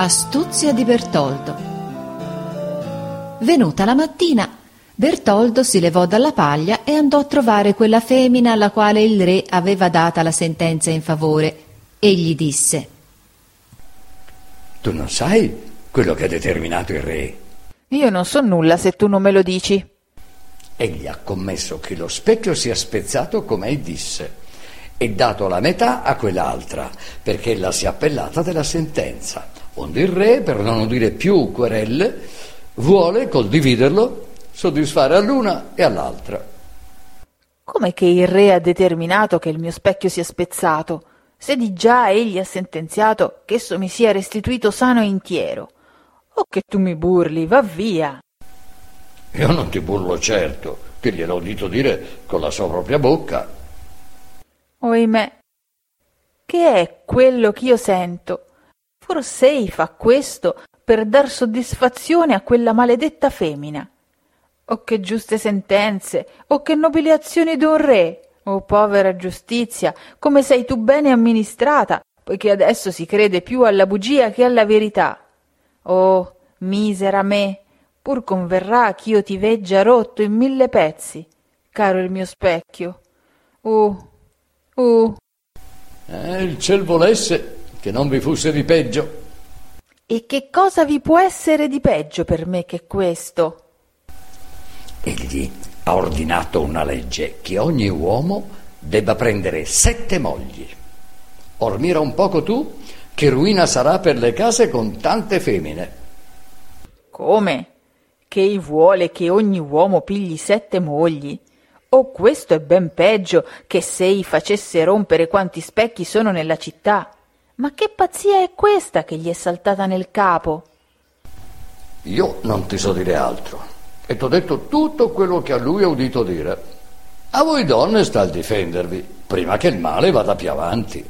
Astuzia di Bertoldo. Venuta la mattina, Bertoldo si levò dalla paglia e andò a trovare quella femmina alla quale il re aveva data la sentenza in favore e gli disse Tu non sai quello che ha determinato il re? Io non so nulla se tu non me lo dici. Egli ha commesso che lo specchio sia spezzato come ei disse e dato la metà a quell'altra perché ella sia appellata della sentenza. Onde il re, per non udire più querelle, vuole col dividerlo soddisfare all'una e all'altra. Come che il re ha determinato che il mio specchio sia spezzato, se di già egli ha sentenziato che esso mi sia restituito sano e intiero? O che tu mi burli, va via. Io non ti burlo certo, che gliel'ho udito dire con la sua propria bocca. Oimè, che è quello che io sento? Forse ei fa questo per dar soddisfazione a quella maledetta femmina. Oh che giuste sentenze, oh che nobili azioni d'un re, oh povera giustizia, come sei tu bene amministrata, poiché adesso si crede più alla bugia che alla verità. Oh, misera me, pur converrà ch'io ti veggia rotto in mille pezzi, caro il mio specchio. Uh, uh. Eh, il ciel volesse che non vi fosse di peggio. E che cosa vi può essere di peggio per me che questo? Egli ha ordinato una legge che ogni uomo debba prendere sette mogli. Or mira un poco tu che ruina sarà per le case con tante femmine. Come? Che ei vuole che ogni uomo pigli sette mogli? Oh, questo è ben peggio che se ei facesse rompere quanti specchi sono nella città. Ma che pazzia è questa che gli è saltata nel capo? Io non ti so dire altro e t'ho detto tutto quello che a lui ho udito dire. A voi donne sta il difendervi, prima che il male vada più avanti.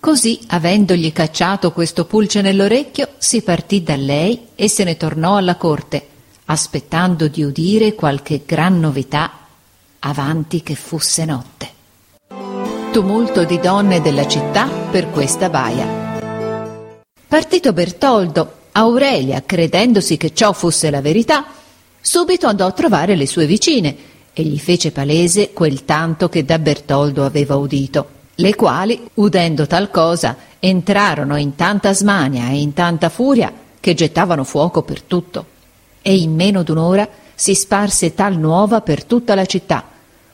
Così, avendogli cacciato questo pulce nell'orecchio, si partì da lei e se ne tornò alla corte, aspettando di udire qualche gran novità avanti che fosse notte. Tumulto di donne della città per questa baia. Partito Bertoldo, Aurelia, credendosi che ciò fosse la verità, subito andò a trovare le sue vicine e gli fece palese quel tanto che da Bertoldo aveva udito, le quali, udendo tal cosa, entrarono in tanta smania e in tanta furia che gettavano fuoco per tutto. E in meno d'un'ora si sparse tal nuova per tutta la città,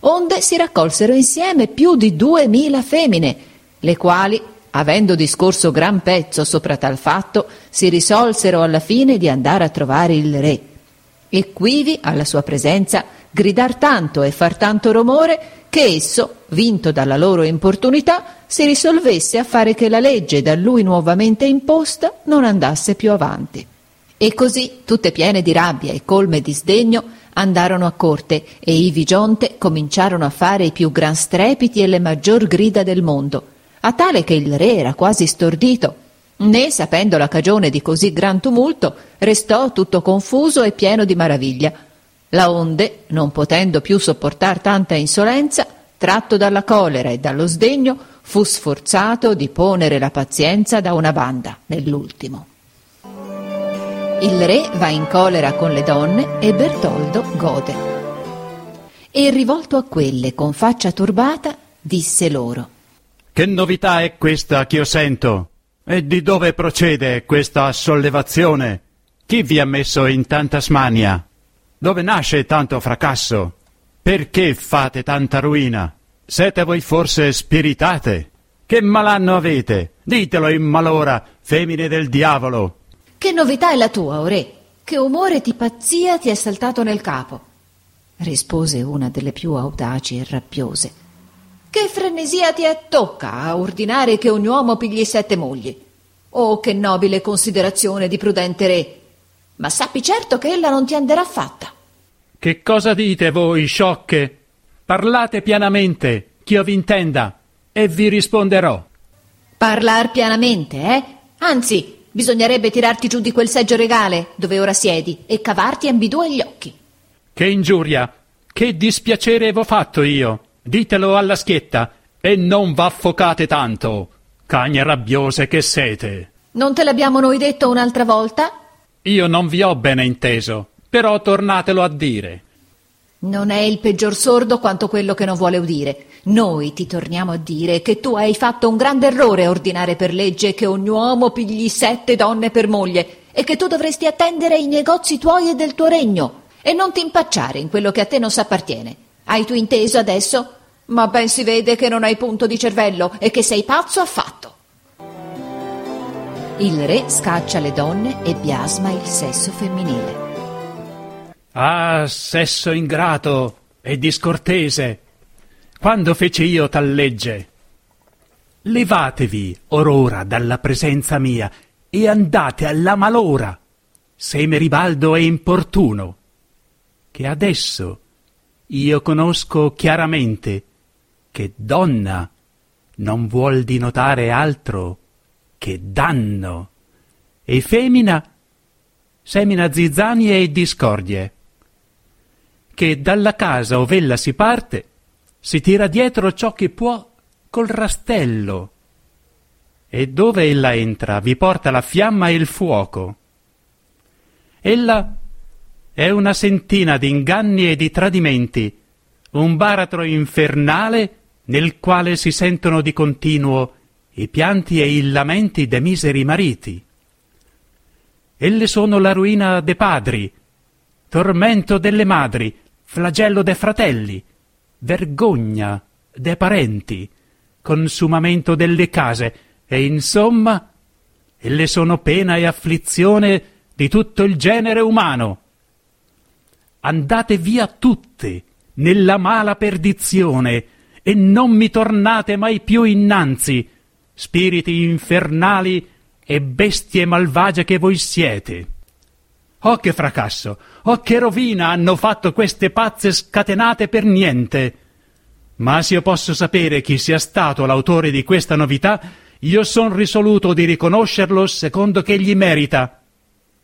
onde si raccolsero insieme più di duemila femmine, le quali, avendo discorso gran pezzo sopra tal fatto, si risolsero alla fine di andare a trovare il re. E quivi, alla sua presenza, gridar tanto e far tanto rumore che esso, vinto dalla loro importunità, si risolvesse a fare che la legge da lui nuovamente imposta non andasse più avanti. E così, tutte piene di rabbia e colme di sdegno, andarono a corte e ivi giunte cominciarono a fare i più gran strepiti e le maggior grida del mondo, a tale che il re era quasi stordito, né sapendo la cagione di così gran tumulto, restò tutto confuso e pieno di maraviglia. La onde, non potendo più sopportar tanta insolenza, tratto dalla colera e dallo sdegno, fu sforzato di ponere la pazienza da una banda nell'ultimo. Il re va in colera con le donne e Bertoldo gode. E rivolto a quelle con faccia turbata, disse loro: Che novità è questa che io sento? E di dove procede questa sollevazione? Chi vi ha messo in tanta smania? Dove nasce tanto fracasso? Perché fate tanta ruina? Siete voi forse spiritate? Che malanno avete? Ditelo in malora, femmine del diavolo. Che novità è la tua, o re? Che umore di pazzia ti è saltato nel capo? rispose una delle più audaci e rabbiose. Che frenesia ti è tocca a ordinare che ogni uomo pigli sette mogli? Oh, che nobile considerazione di prudente re! Ma sappi certo che ella non ti anderà fatta. Che cosa dite voi, sciocche? Parlate pianamente, ch'io vi intenda, e vi risponderò. Parlar pianamente, eh? Anzi, bisognerebbe tirarti giù di quel seggio regale dove ora siedi e cavarti ambidue gli occhi. Che ingiuria! Che dispiacere v'ho fatto io! Ditelo alla schietta e non v'affocate tanto, cagne rabbiose che siete. Non te l'abbiamo noi detto un'altra volta? Io non vi ho bene inteso, però tornatelo a dire. Non è il peggior sordo quanto quello che non vuole udire. Noi ti torniamo a dire che tu hai fatto un grande errore a ordinare per legge che ogni uomo pigli sette donne per moglie e che tu dovresti attendere i negozi tuoi e del tuo regno e non ti impacciare in quello che a te non s'appartiene. Hai tu inteso adesso? Ma ben si vede che non hai punto di cervello e che sei pazzo affatto. Il re scaccia le donne e biasma il sesso femminile. Ah, sesso ingrato e discortese! Quando feci io tal legge? Levatevi or ora dalla presenza mia e andate alla malora, se Meribaldo è importuno, che adesso io conosco chiaramente che donna non vuol dinotare altro che danno, e femmina semina zizzanie e discordie, che dalla casa ov'ella si parte si tira dietro ciò che può col rastello, e dove ella entra vi porta la fiamma e il fuoco. Ella è una sentina di inganni e di tradimenti, un baratro infernale nel quale si sentono di continuo i pianti e i lamenti dei miseri mariti. Elle sono la ruina dei padri, tormento delle madri, flagello dei fratelli, vergogna dei parenti, consumamento delle case, e insomma, elle sono pena e afflizione di tutto il genere umano. Andate via tutte nella mala perdizione e non mi tornate mai più innanzi, spiriti infernali e bestie malvagie che voi siete. Oh che fracasso, oh che rovina hanno fatto queste pazze scatenate per niente. Ma se io posso sapere chi sia stato l'autore di questa novità, io son risoluto di riconoscerlo secondo che gli merita.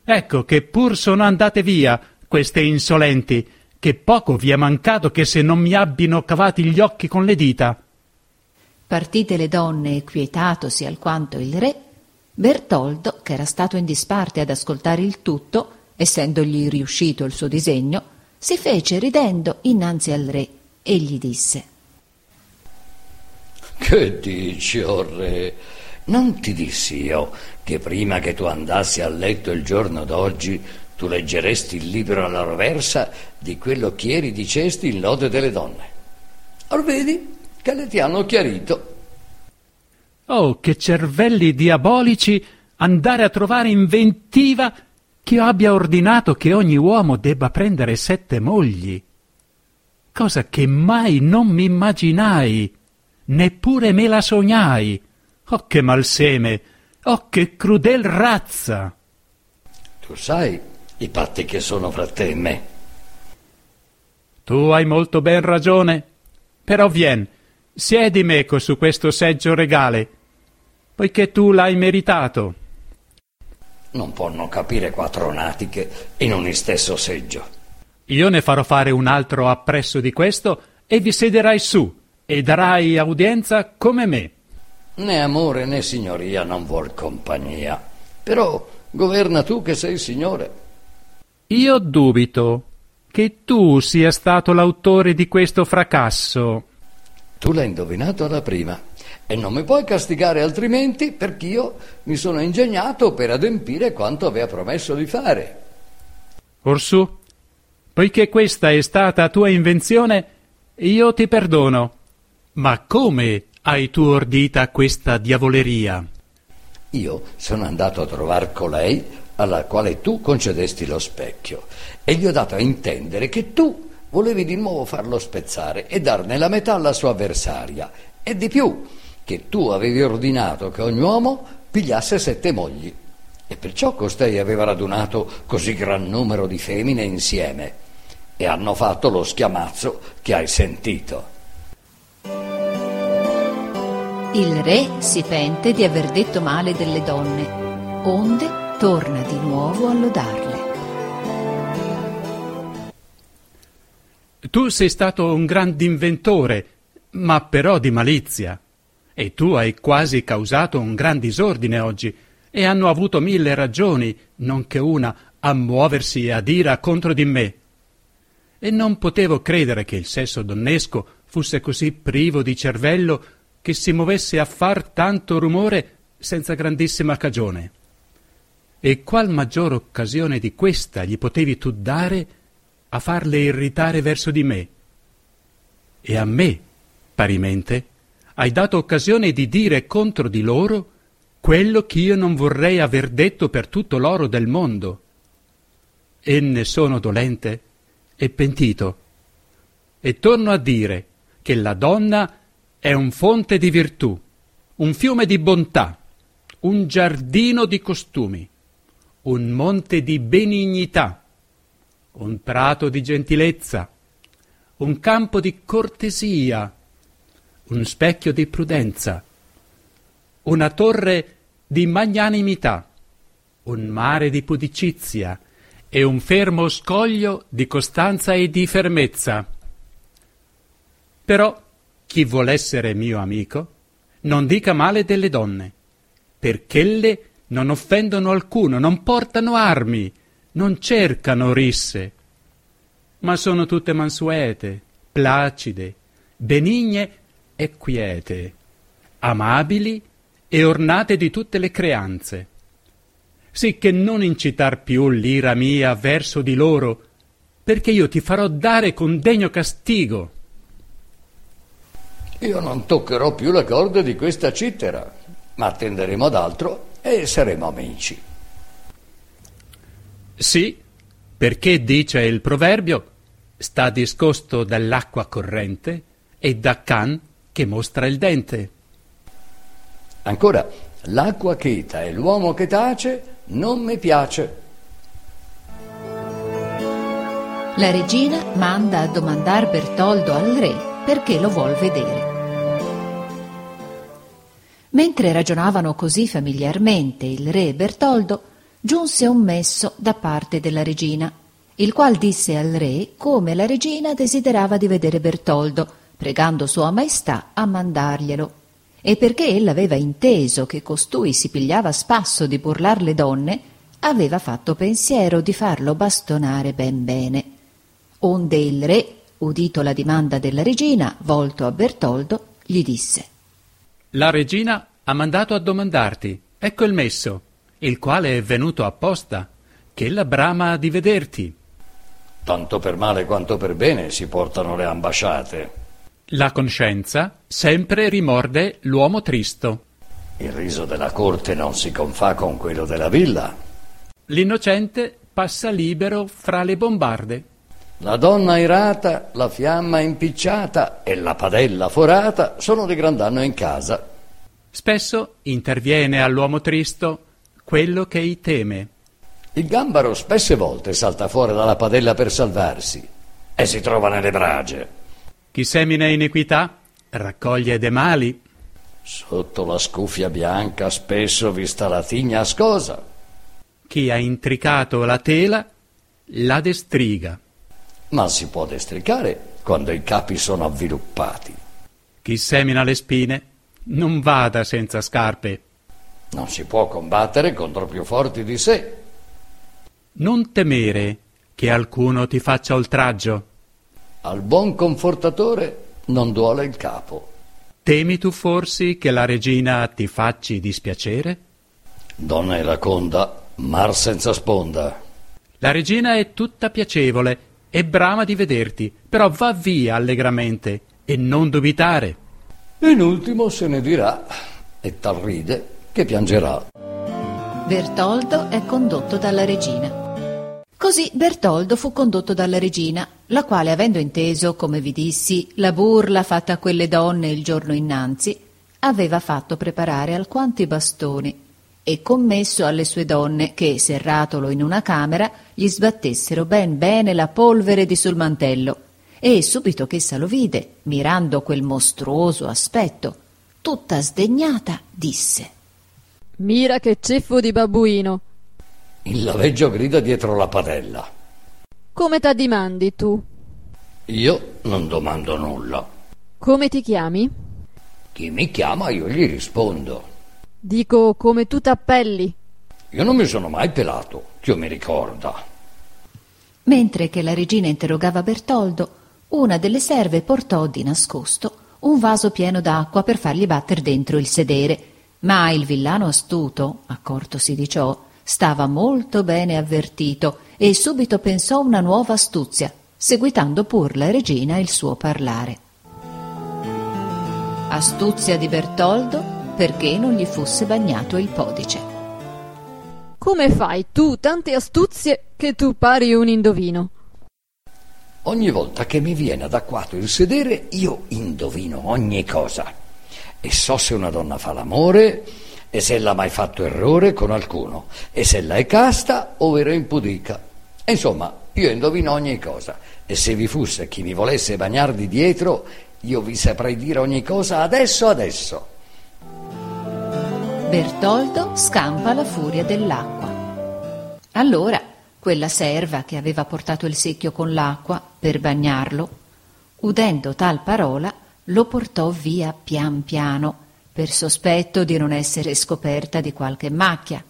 Ecco che pur sono andate via queste insolenti, che poco vi è mancato che se non mi abbino cavati gli occhi con le dita. Partite le donne e quietatosi alquanto il re, Bertoldo, che era stato in disparte ad ascoltare il tutto, essendogli riuscito il suo disegno, si fece ridendo innanzi al re e gli disse Che dici, o oh re? Non ti dissi io che prima che tu andassi a letto il giorno d'oggi tu leggeresti il libro alla roversa di quello che ieri dicesti in lode delle donne. Or vedi che le ti hanno chiarito. Oh, che cervelli diabolici andare a trovare inventiva che io abbia ordinato che ogni uomo debba prendere sette mogli. Cosa che mai non mi immaginai, neppure me la sognai. Oh, che malseme! Oh, che crudel razza! Tu sai i patti che sono fra te e me. Tu hai molto ben ragione. Però vien, siedi meco su questo seggio regale, poiché tu l'hai meritato. Non possono capire quattro natiche in un stesso seggio. Io ne farò fare un altro appresso di questo e vi sederai su e darai audienza come me. Né amore né signoria non vuol compagnia. Però governa tu che sei signore. Io dubito che tu sia stato l'autore di questo fracasso. Tu l'hai indovinato alla prima e non mi puoi castigare altrimenti perché io mi sono ingegnato per adempiere quanto aveva promesso di fare. Orsù, poiché questa è stata tua invenzione, io ti perdono. Ma come hai tu ordita questa diavoleria? Io sono andato a trovar colei alla quale tu concedesti lo specchio e gli ho dato a intendere che tu volevi di nuovo farlo spezzare e darne la metà alla sua avversaria e di più che tu avevi ordinato che ogni uomo pigliasse sette mogli. E perciò costei aveva radunato così gran numero di femmine insieme e hanno fatto lo schiamazzo che hai sentito. Il re si pente di aver detto male delle donne, onde torna di nuovo a lodarle. Tu sei stato un grande inventore, ma però di malizia. E tu hai quasi causato un gran disordine oggi, e hanno avuto mille ragioni, nonché una, a muoversi ad ira contro di me. E non potevo credere che il sesso donnesco fosse così privo di cervello che si muovesse a far tanto rumore senza grandissima cagione. E qual maggior occasione di questa gli potevi tu dare a farle irritare verso di me? E a me, parimente, hai dato occasione di dire contro di loro quello che io non vorrei aver detto per tutto l'oro del mondo. E ne sono dolente e pentito. E torno a dire che la donna è un fonte di virtù, un fiume di bontà, un giardino di costumi un monte di benignità, un prato di gentilezza, un campo di cortesia, un specchio di prudenza, una torre di magnanimità, un mare di pudicizia e un fermo scoglio di costanza e di fermezza. Però chi vuol essere mio amico, non dica male delle donne, perché le non offendono alcuno, non portano armi, non cercano risse, ma sono tutte mansuete, placide, benigne e quiete, amabili e ornate di tutte le creanze. Sì che non incitar più l'ira mia verso di loro, perché io ti farò dare con degno castigo. Io non toccherò più le corde di questa cittera, ma attenderemo ad altro e saremo amici. Sì, perché dice il proverbio, sta discosto dall'acqua corrente e da can che mostra il dente. Ancora, l'acqua cheta e l'uomo che tace non mi piace. La regina manda a domandar Bertoldo al re perché lo vuol vedere. Mentre ragionavano così familiarmente il re e Bertoldo, giunse un messo da parte della regina, il qual disse al re come la regina desiderava di vedere Bertoldo, pregando Sua Maestà a mandarglielo. E perché ella aveva inteso che costui si pigliava spasso di burlar le donne, aveva fatto pensiero di farlo bastonare ben bene. Onde il re, udito la dimanda della regina, volto a Bertoldo, gli disse la regina ha mandato a domandarti, ecco il messo, il quale è venuto apposta, che la brama di vederti. Tanto per male quanto per bene si portano le ambasciate. La coscienza sempre rimorde l'uomo tristo. Il riso della corte non si confà con quello della villa. L'innocente passa libero fra le bombarde. La donna irata, la fiamma impicciata e la padella forata sono di gran danno in casa. Spesso interviene all'uomo tristo quello che ei teme. Il gambaro spesse volte salta fuori dalla padella per salvarsi e si trova nelle brage. Chi semina iniquità raccoglie de mali. Sotto la scuffia bianca spesso vista la tigna ascosa. Chi ha intricato la tela la destriga ma si può destricare quando i capi sono avviluppati. Chi semina le spine non vada senza scarpe. Non si può combattere contro più forti di sé. Non temere che alcuno ti faccia oltraggio. Al buon confortatore non duole il capo. Temi tu forsi che la regina ti facci dispiacere? Donna iraconda, mar senza sponda. La regina è tutta piacevole e brama di vederti, però va via allegramente e non dubitare. In ultimo se ne dirà, e tal ride che piangerà. Bertoldo è condotto dalla regina. Così Bertoldo fu condotto dalla regina, la quale, avendo inteso, come vi dissi, la burla fatta a quelle donne il giorno innanzi, aveva fatto preparare alquanti bastoni e commesso alle sue donne che, serratolo in una camera, gli sbattessero ben bene la polvere di sul mantello. E subito ch'essa lo vide, mirando quel mostruoso aspetto, tutta sdegnata, disse Mira che ceffo di babbuino. Il laveggio grida dietro la padella. Come t'addimandi tu? Io non domando nulla. Come ti chiami? Chi mi chiama io gli rispondo. Dico come tu t'appelli. Io non mi sono mai pelato, che io mi ricorda. Mentre che la regina interrogava Bertoldo, una delle serve portò di nascosto un vaso pieno d'acqua per fargli batter dentro il sedere, ma il villano astuto, accortosi di ciò, stava molto bene avvertito e subito pensò una nuova astuzia, seguitando pur la regina il suo parlare. Astuzia di Bertoldo perché non gli fosse bagnato il podice. Come fai tu tante astuzie che tu pari un indovino? Ogni volta che mi viene adeguato il sedere, io indovino ogni cosa. E so se una donna fa l'amore, e se l'ha mai fatto errore con alcuno, e se la è casta o era impudica. E insomma, io indovino ogni cosa. E se vi fosse chi mi volesse bagnare di dietro, io vi saprei dire ogni cosa adesso adesso. Bertoldo scampa la furia dell'acqua. Allora quella serva che aveva portato il secchio con l'acqua per bagnarlo, udendo tal parola, lo portò via pian piano, per sospetto di non essere scoperta di qualche macchia.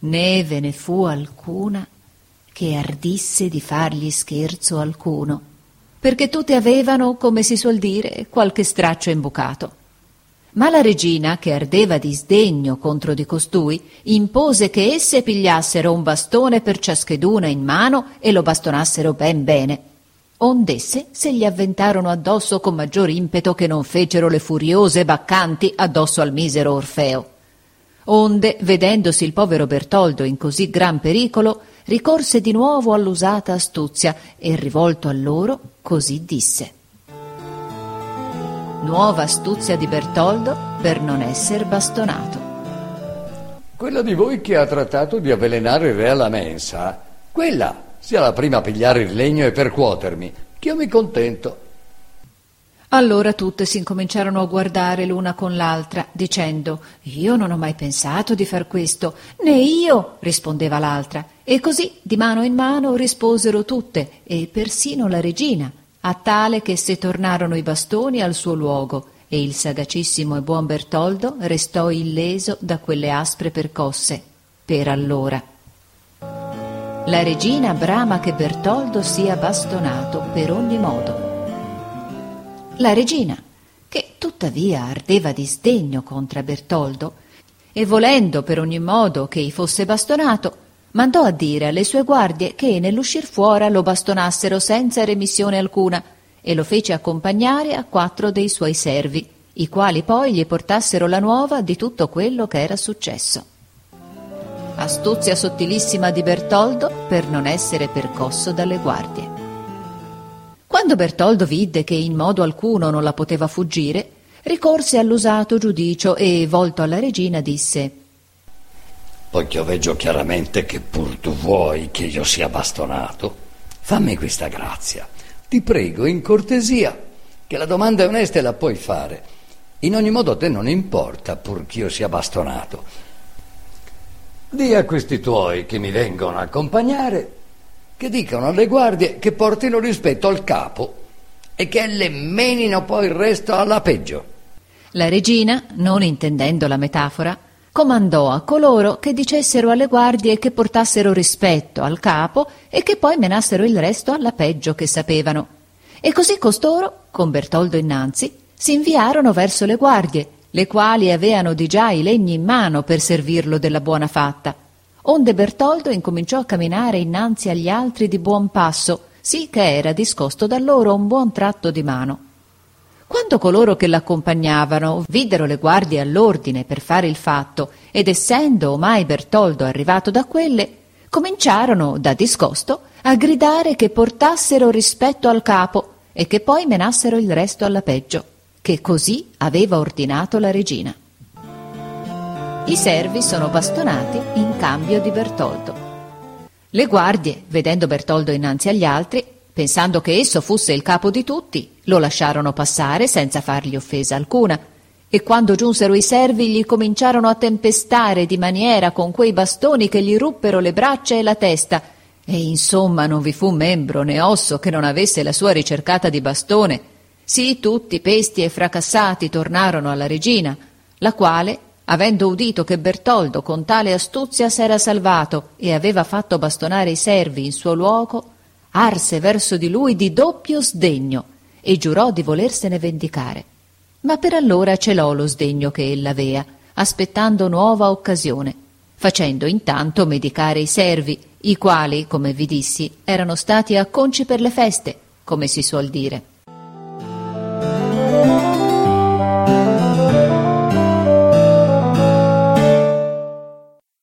Né ve ne fu alcuna che ardisse di fargli scherzo alcuno, perché tutte avevano, come si suol dire, qualche straccio imbucato. Ma la regina, che ardeva di sdegno contro di costui, impose che esse pigliassero un bastone per ciascheduna in mano e lo bastonassero ben bene. Ondesse se gli avventarono addosso con maggior impeto che non fecero le furiose baccanti addosso al misero Orfeo. Onde, vedendosi il povero Bertoldo in così gran pericolo, ricorse di nuovo all'usata astuzia e rivolto a loro così disse nuova astuzia di Bertoldo per non essere bastonato. Quella di voi che ha trattato di avvelenare il re alla mensa, quella sia la prima a pigliare il legno e percuotermi, che io mi contento. Allora tutte si incominciarono a guardare l'una con l'altra, dicendo Io non ho mai pensato di far questo, né io, rispondeva l'altra. E così, di mano in mano, risposero tutte, e persino la regina, a tale che se tornarono i bastoni al suo luogo e il sagacissimo e buon Bertoldo restò illeso da quelle aspre percosse, per allora. La regina brama che Bertoldo sia bastonato per ogni modo. La regina, che tuttavia ardeva di sdegno contra Bertoldo, e volendo per ogni modo che ei fosse bastonato, mandò a dire alle sue guardie che nell'uscir fuora lo bastonassero senza remissione alcuna e lo fece accompagnare a quattro dei suoi servi, i quali poi gli portassero la nuova di tutto quello che era successo. Astuzia sottilissima di Bertoldo per non essere percosso dalle guardie. Quando Bertoldo vidde che in modo alcuno non la poteva fuggire, ricorse all'usato giudicio e, volto alla regina, disse Poiché io veggio chiaramente che pur tu vuoi che io sia bastonato, fammi questa grazia. Ti prego, in cortesia, che la domanda è onesta e la puoi fare. In ogni modo a te non importa pur che io sia bastonato. Dì a questi tuoi che mi vengono a accompagnare che dicano alle guardie che portino rispetto al capo e che le menino poi il resto alla peggio. La regina, non intendendo la metafora, comandò a coloro che dicessero alle guardie che portassero rispetto al capo e che poi menassero il resto alla peggio che sapevano. E così costoro, con Bertoldo innanzi, si inviarono verso le guardie, le quali avevano di già i legni in mano per servirlo della buona fatta. Onde Bertoldo incominciò a camminare innanzi agli altri di buon passo, sì che era discosto da loro un buon tratto di mano. Quando coloro che l'accompagnavano videro le guardie all'ordine per fare il fatto, ed essendo ormai Bertoldo arrivato da quelle, cominciarono, da discosto, a gridare che portassero rispetto al capo e che poi menassero il resto alla peggio, che così aveva ordinato la regina. I servi sono bastonati in cambio di Bertoldo. Le guardie, vedendo Bertoldo innanzi agli altri, pensando che esso fosse il capo di tutti, lo lasciarono passare senza fargli offesa alcuna, e quando giunsero i servi gli cominciarono a tempestare di maniera con quei bastoni che gli ruppero le braccia e la testa, e insomma non vi fu membro né osso che non avesse la sua ricercata di bastone. Sì, tutti pesti e fracassati tornarono alla regina, la quale, avendo udito che Bertoldo con tale astuzia s'era salvato e aveva fatto bastonare i servi in suo luogo, arse verso di lui di doppio sdegno e giurò di volersene vendicare. Ma per allora celò lo sdegno che ella avea, aspettando nuova occasione, facendo intanto medicare i servi, i quali, come vi dissi, erano stati acconci per le feste, come si suol dire.